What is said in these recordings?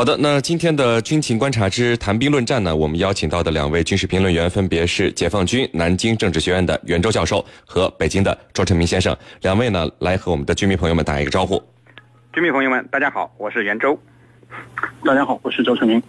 好的，那今天的军情观察之谈兵论战呢，我们邀请到的两位军事评论员分别是解放军南京政治学院的袁周教授和北京的周成明先生。两位呢，来和我们的军迷朋友们打一个招呼。军迷朋友们，大家好，我是袁周。大家好，我是周成明。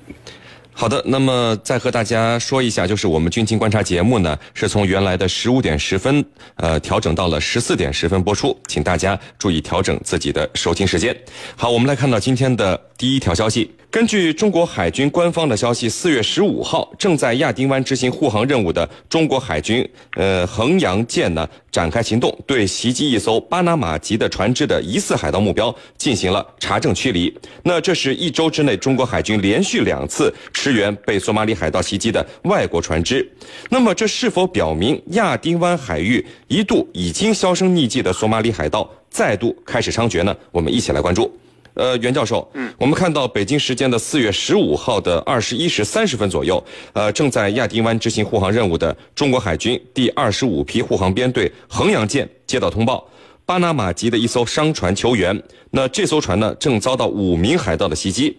好的，那么再和大家说一下，就是我们军情观察节目呢，是从原来的十五点十分，呃，调整到了十四点十分播出，请大家注意调整自己的收听时间。好，我们来看到今天的第一条消息。根据中国海军官方的消息，四月十五号正在亚丁湾执行护航任务的中国海军呃衡阳舰呢展开行动，对袭击一艘巴拿马籍的船只的疑似海盗目标进行了查证驱离。那这是一周之内中国海军连续两次驰援被索马里海盗袭击的外国船只。那么这是否表明亚丁湾海域一度已经销声匿迹的索马里海盗再度开始猖獗呢？我们一起来关注。呃，袁教授，嗯，我们看到北京时间的四月十五号的二十一时三十分左右，呃，正在亚丁湾执行护航任务的中国海军第二十五批护航编队衡阳舰接到通报，巴拿马籍的一艘商船求援。那这艘船呢，正遭到五名海盗的袭击。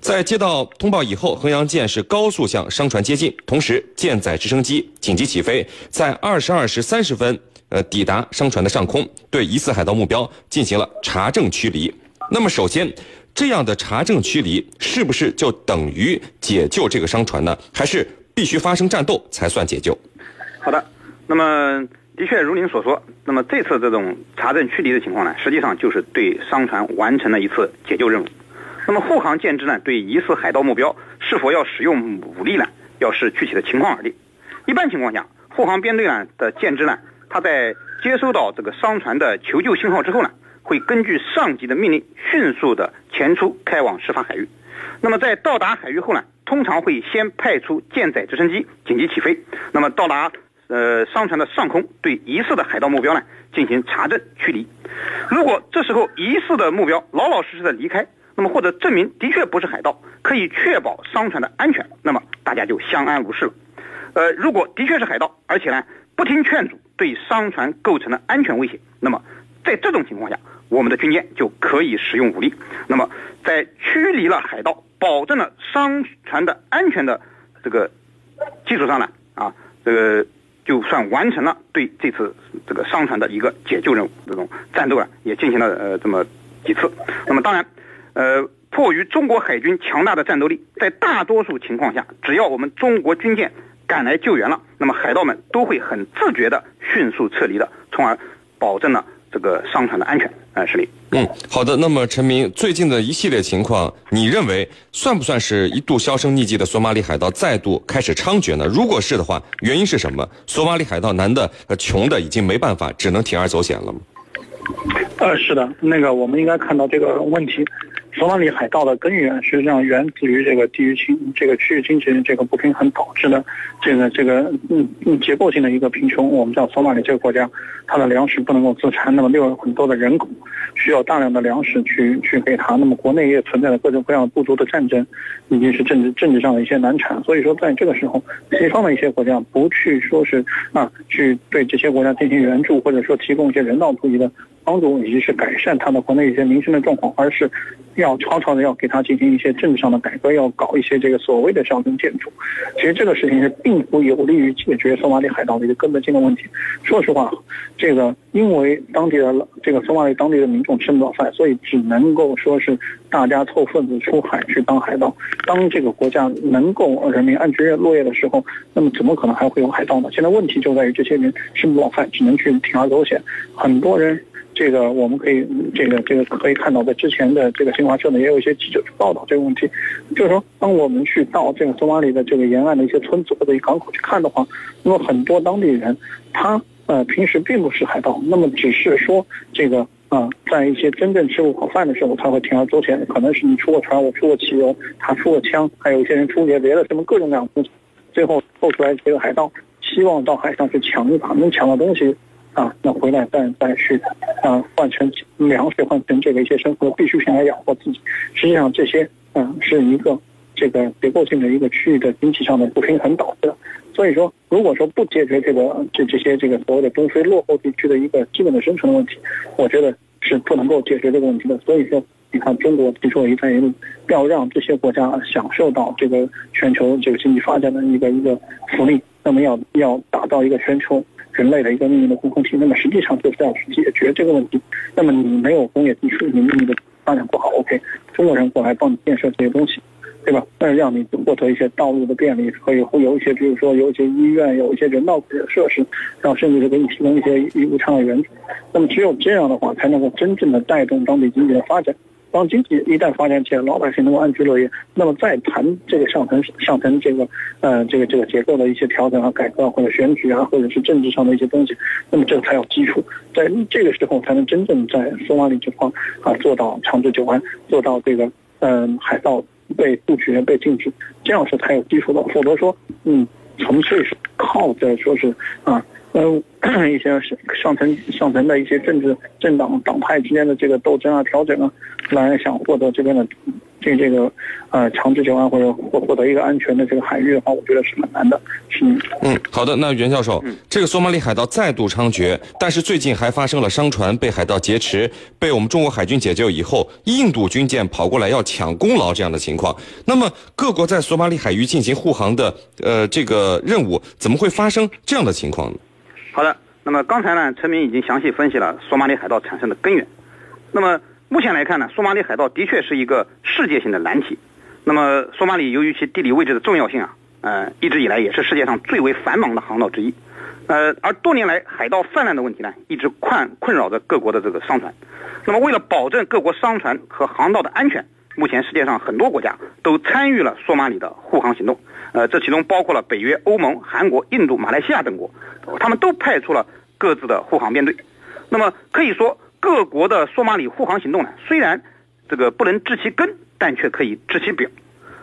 在接到通报以后，衡阳舰是高速向商船接近，同时舰载直升机紧急起飞，在二十二时三十分，呃，抵达商船的上空，对疑似海盗目标进行了查证驱离。那么，首先，这样的查证驱离是不是就等于解救这个商船呢？还是必须发生战斗才算解救？好的，那么的确如您所说，那么这次这种查证驱离的情况呢，实际上就是对商船完成了一次解救任务。那么护航舰只呢，对疑似海盗目标是否要使用武力呢？要视具体的情况而定。一般情况下，护航编队呢的舰只呢，它在接收到这个商船的求救信号之后呢。会根据上级的命令迅速的前出开往事发海域。那么在到达海域后呢，通常会先派出舰载直升机紧急起飞。那么到达呃商船的上空，对疑似的海盗目标呢进行查证驱离。如果这时候疑似的目标老老实实的离开，那么或者证明的确不是海盗，可以确保商船的安全，那么大家就相安无事了。呃，如果的确是海盗，而且呢不听劝阻，对商船构成了安全威胁，那么在这种情况下。我们的军舰就可以使用武力。那么，在驱离了海盗、保证了商船的安全的这个基础上呢，啊，这个就算完成了对这次这个商船的一个解救任务。这种战斗啊，也进行了呃这么几次。那么，当然，呃，迫于中国海军强大的战斗力，在大多数情况下，只要我们中国军舰赶来救援了，那么海盗们都会很自觉的迅速撤离的，从而保证了这个商船的安全。哎，是的。嗯，好的。那么，陈明，最近的一系列情况，你认为算不算是一度销声匿迹的索马里海盗再度开始猖獗呢？如果是的话，原因是什么？索马里海盗男的、穷的已经没办法，只能铤而走险了吗？呃，是的，那个我们应该看到这个问题。索马里海盗的根源实际上源自于这个地域经这个区域经济这个不平衡导致的这个这个嗯嗯结构性的一个贫穷。我们知道索马里这个国家，它的粮食不能够自产，那么又有很多的人口，需要大量的粮食去去给它。那么国内也存在着各种各样部族的战争，以及是政治政治上的一些难产。所以说，在这个时候，西方的一些国家不去说是啊去对这些国家进行援助，或者说提供一些人道主义的。帮助以及是改善他的国内一些民生的状况，而是要悄悄的要给他进行一些政治上的改革，要搞一些这个所谓的乡村建筑。其实这个事情是并不有利于解决索马里海盗的一个根本性的问题。说实话，这个因为当地的这个索马里当地的民众吃不饱饭，所以只能够说是大家凑份子出海去当海盗。当这个国家能够人民安居乐业的时候，那么怎么可能还会有海盗呢？现在问题就在于这些人吃不饱饭，只能去铤而走险。很多人。这个我们可以，这个这个可以看到，在之前的这个新华社呢，也有一些记者去报道这个问题，就是说，当我们去到这个索马里的这个沿岸的一些村子或者港口去看的话，那么很多当地人，他呃平时并不是海盗，那么只是说这个啊，在一些真正吃不饱饭的时候，他会铤而走险，可能是你出过船，我出过汽油，他出过枪，还有一些人出些别的什么各种各样的东西，最后凑出来这个海盗，希望到海上去抢一把，能抢到东西。啊，那回来再再去，啊，换成粮食，换成这个一些生活必需品来养活自己。实际上，这些嗯，是一个这个结构性的一个区域的经济上的不平衡导致的。所以说，如果说不解决这个这这些这个所谓的中非落后地区的一个基本的生存的问题，我觉得是不能够解决这个问题的。所以说，你看中国提出了“一带一路”，要让这些国家享受到这个全球这个经济发展的一个一个福利，那么要要打造一个全球人类的一个命运的共同体，那么实际上就是要去解决这个问题。那么你没有工业基础，你你的发展不好，OK，中国人过来帮你建设这些东西。对吧？但是让你获得一些道路的便利，可以会有一些，比如说有一些医院，有一些人道的设施，然后甚至是给你提供一些义务舱的援助。那么只有这样的话，才能够真正的带动当地经济的发展。当经济一旦发展起来，老百姓能够安居乐业，那么再谈这个上层上层这个呃这个这个结构的一些调整啊、改革或者选举啊，或者是政治上的一些东西，那么这个才有基础，在这个时候才能真正在索马里这块啊做到长治久安，做到这个嗯海盗。被杜绝、被禁止，这样是才有基础的。否则说，嗯，纯粹是靠着说是啊，嗯，一些上层上层的一些政治政党党派之间的这个斗争啊、调整啊，来想获得这边的。这这个呃长治久安或者获获得一个安全的这个海域的话，我觉得是很难的。嗯嗯，好的。那袁教授，这个索马里海盗再度猖獗，但是最近还发生了商船被海盗劫持，被我们中国海军解救以后，印度军舰跑过来要抢功劳这样的情况。那么各国在索马里海域进行护航的呃这个任务，怎么会发生这样的情况呢？好的。那么刚才呢，陈明已经详细分析了索马里海盗产生的根源。那么。目前来看呢，索马里海盗的确是一个世界性的难题。那么，索马里由于其地理位置的重要性啊，呃，一直以来也是世界上最为繁忙的航道之一。呃，而多年来海盗泛滥的问题呢，一直困困扰着各国的这个商船。那么，为了保证各国商船和航道的安全，目前世界上很多国家都参与了索马里的护航行动。呃，这其中包括了北约、欧盟、韩国、印度、马来西亚等国，他们都派出了各自的护航编队。那么可以说。各国的索马里护航行动呢，虽然这个不能治其根，但却可以治其表。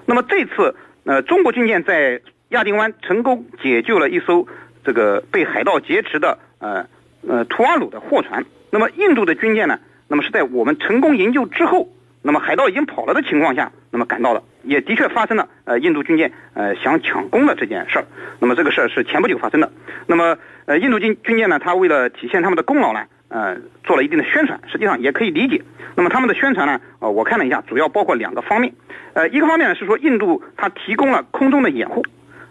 那么这次，呃，中国军舰在亚丁湾成功解救了一艘这个被海盗劫持的呃呃图瓦鲁的货船。那么印度的军舰呢，那么是在我们成功营救之后，那么海盗已经跑了的情况下，那么赶到了，也的确发生了呃印度军舰呃想抢功的这件事儿。那么这个事儿是前不久发生的。那么呃印度军军舰呢，它为了体现他们的功劳呢。呃，做了一定的宣传，实际上也可以理解。那么他们的宣传呢？呃，我看了一下，主要包括两个方面。呃，一个方面呢是说印度它提供了空中的掩护，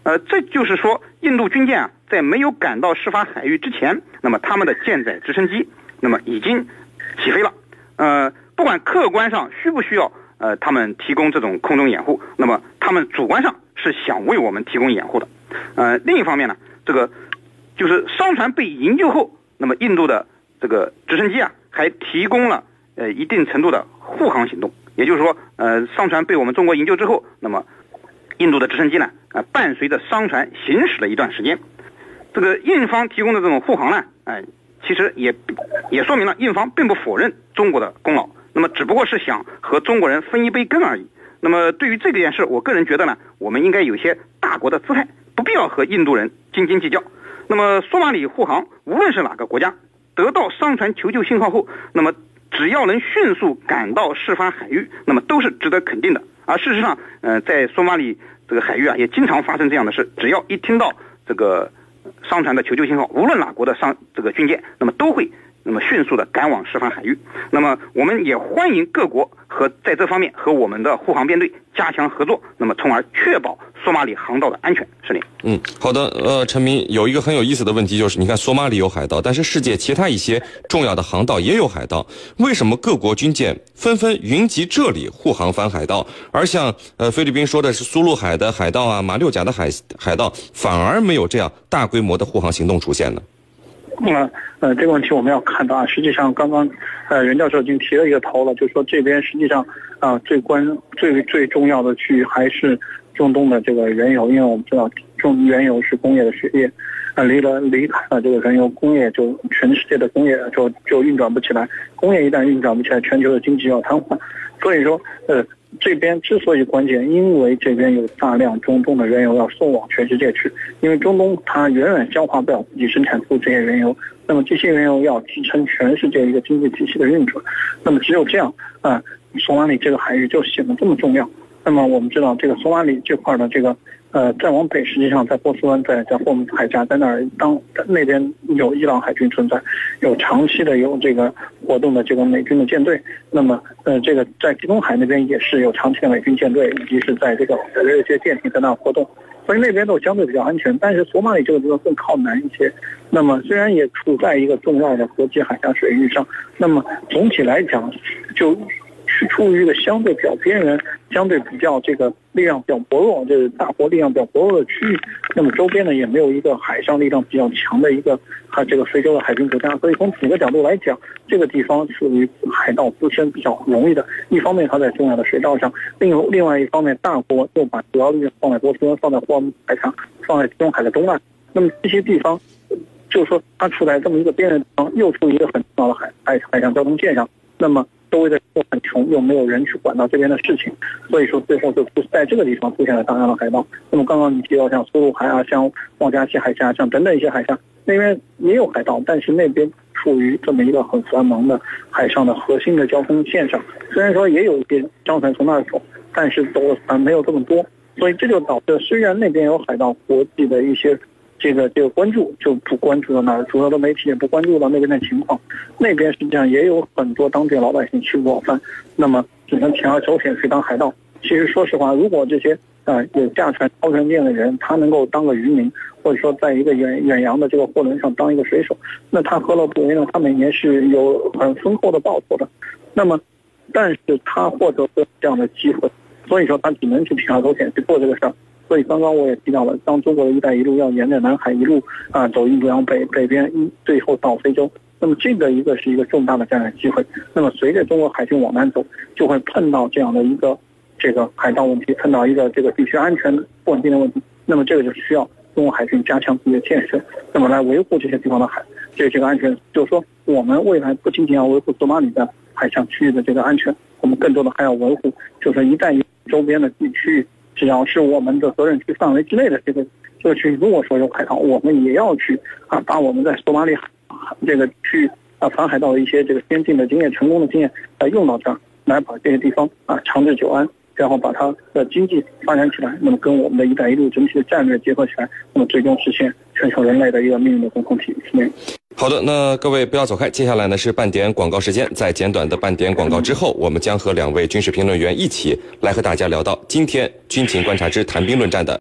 呃，这就是说印度军舰啊在没有赶到事发海域之前，那么他们的舰载直升机那么已经起飞了。呃，不管客观上需不需要呃他们提供这种空中掩护，那么他们主观上是想为我们提供掩护的。呃，另一方面呢，这个就是商船被营救后，那么印度的。这个直升机啊，还提供了呃一定程度的护航行动，也就是说，呃，商船被我们中国营救之后，那么印度的直升机呢，啊，伴随着商船行驶了一段时间，这个印方提供的这种护航呢，哎，其实也也说明了印方并不否认中国的功劳，那么只不过是想和中国人分一杯羹而已。那么对于这件事，我个人觉得呢，我们应该有些大国的姿态，不必要和印度人斤斤计较。那么索马里护航，无论是哪个国家。得到商船求救信号后，那么只要能迅速赶到事发海域，那么都是值得肯定的。而事实上，呃，在索马里这个海域啊，也经常发生这样的事。只要一听到这个商船的求救信号，无论哪国的商这个军舰，那么都会。那么迅速的赶往事发海域，那么我们也欢迎各国和在这方面和我们的护航编队加强合作，那么从而确保索马里航道的安全。是的。嗯，好的。呃，陈明有一个很有意思的问题，就是你看索马里有海盗，但是世界其他一些重要的航道也有海盗，为什么各国军舰纷纷云集这里护航反海盗，而像呃菲律宾说的是苏禄海的海盗啊，马六甲的海海盗反而没有这样大规模的护航行动出现呢？那呃，这个问题我们要看到啊，实际上刚刚呃袁教授已经提了一个头了，就是说这边实际上啊最关最最重要的区域还是中东的这个原油，因为我们知道中原油是工业的血液，啊离了离开了这个原油工业，就全世界的工业就就运转不起来，工业一旦运转不起来，全球的经济要瘫痪，所以说呃。这边之所以关键，因为这边有大量中东的原油要送往全世界去，因为中东它远远消化不了自己生产出这些原油，那么这些原油要支撑全世界一个经济体系的运转，那么只有这样啊，索马里这个海域就显得这么重要。那么我们知道这个索马里这块的这个呃再往北，实际上在波斯湾，在在霍姆斯海峡，在那儿当那边有伊朗海军存在，有长期的有这个活动的这个美军的舰队。那么呃这个在地中海那边也是有长期的美军舰队，以及是在这个有一些舰艇在那活动。所以那边都相对比较安全，但是索马里这个地方更靠南一些。那么虽然也处在一个重要的国际海峡水域上，那么总体来讲，就。是处于一个相对比较边缘、相对比较这个力量比较薄弱，就是大国力量比较薄弱的区域。那么周边呢，也没有一个海上力量比较强的一个它这个非洲的海军国家。所以从几个角度来讲，这个地方属于海盗滋生比较容易的。一方面，它在重要的水道上；另另外一方面，大国又把主要力量放在波斯湾、放在霍尔木海峡、放在地中海的东岸。那么这些地方，就是说它处在这么一个边缘地方，又处于一个很重要的海海海上交通线上。那么周围的都很穷，又没有人去管到这边的事情，所以说最后就出在这个地方出现了大量的海盗。那么刚刚你提到像苏禄海啊，像孟加西海峡，像等等一些海峡，那边也有海盗，但是那边处于这么一个很繁忙的海上的核心的交通线上，虽然说也有一些商船从那儿走，但是走的船没有这么多，所以这就导致虽然那边有海盗，国际的一些。这个这个关注就不关注到那儿，主要的媒体也不关注到那边的情况。那边实际上也有很多当地老百姓吃不饱饭，那么只能铤而走险去当海盗。其实说实话，如果这些啊有驾船超船舰的人，他能够当个渔民，或者说在一个远远洋的这个货轮上当一个水手，那他何乐不为呢？他每年是有很丰厚的报酬的。那么，但是他获得这样的机会，所以说他只能去铤而走险去做这个事儿。所以刚刚我也提到了，当中国的一带一路要沿着南海一路啊走印度洋北北边，最后到非洲，那么这个一个是一个重大的战略机会。那么随着中国海军往南走，就会碰到这样的一个这个海盗问题，碰到一个这个地区安全不稳定的问题。那么这个就需要中国海军加强自己的建设，那么来维护这些地方的海这这个安全。就是说，我们未来不仅仅要维护索马里的海上区域的这个安全，我们更多的还要维护，就是一带一周边的地区域。只要是我们的责任区范围之内的这个社区，如果说有海盗，我们也要去啊，把我们在索马里海这个区域啊反海盗的一些这个先进的经验、成功的经验来用到这儿，来把这些地方啊长治久安，然后把它的经济发展起来。那么跟我们的一带一路整体的战略结合起来，那么最终实现全球人类的一个命运的共同体。好的，那各位不要走开，接下来呢是半点广告时间。在简短的半点广告之后，我们将和两位军事评论员一起来和大家聊到今天军情观察之谈兵论战的。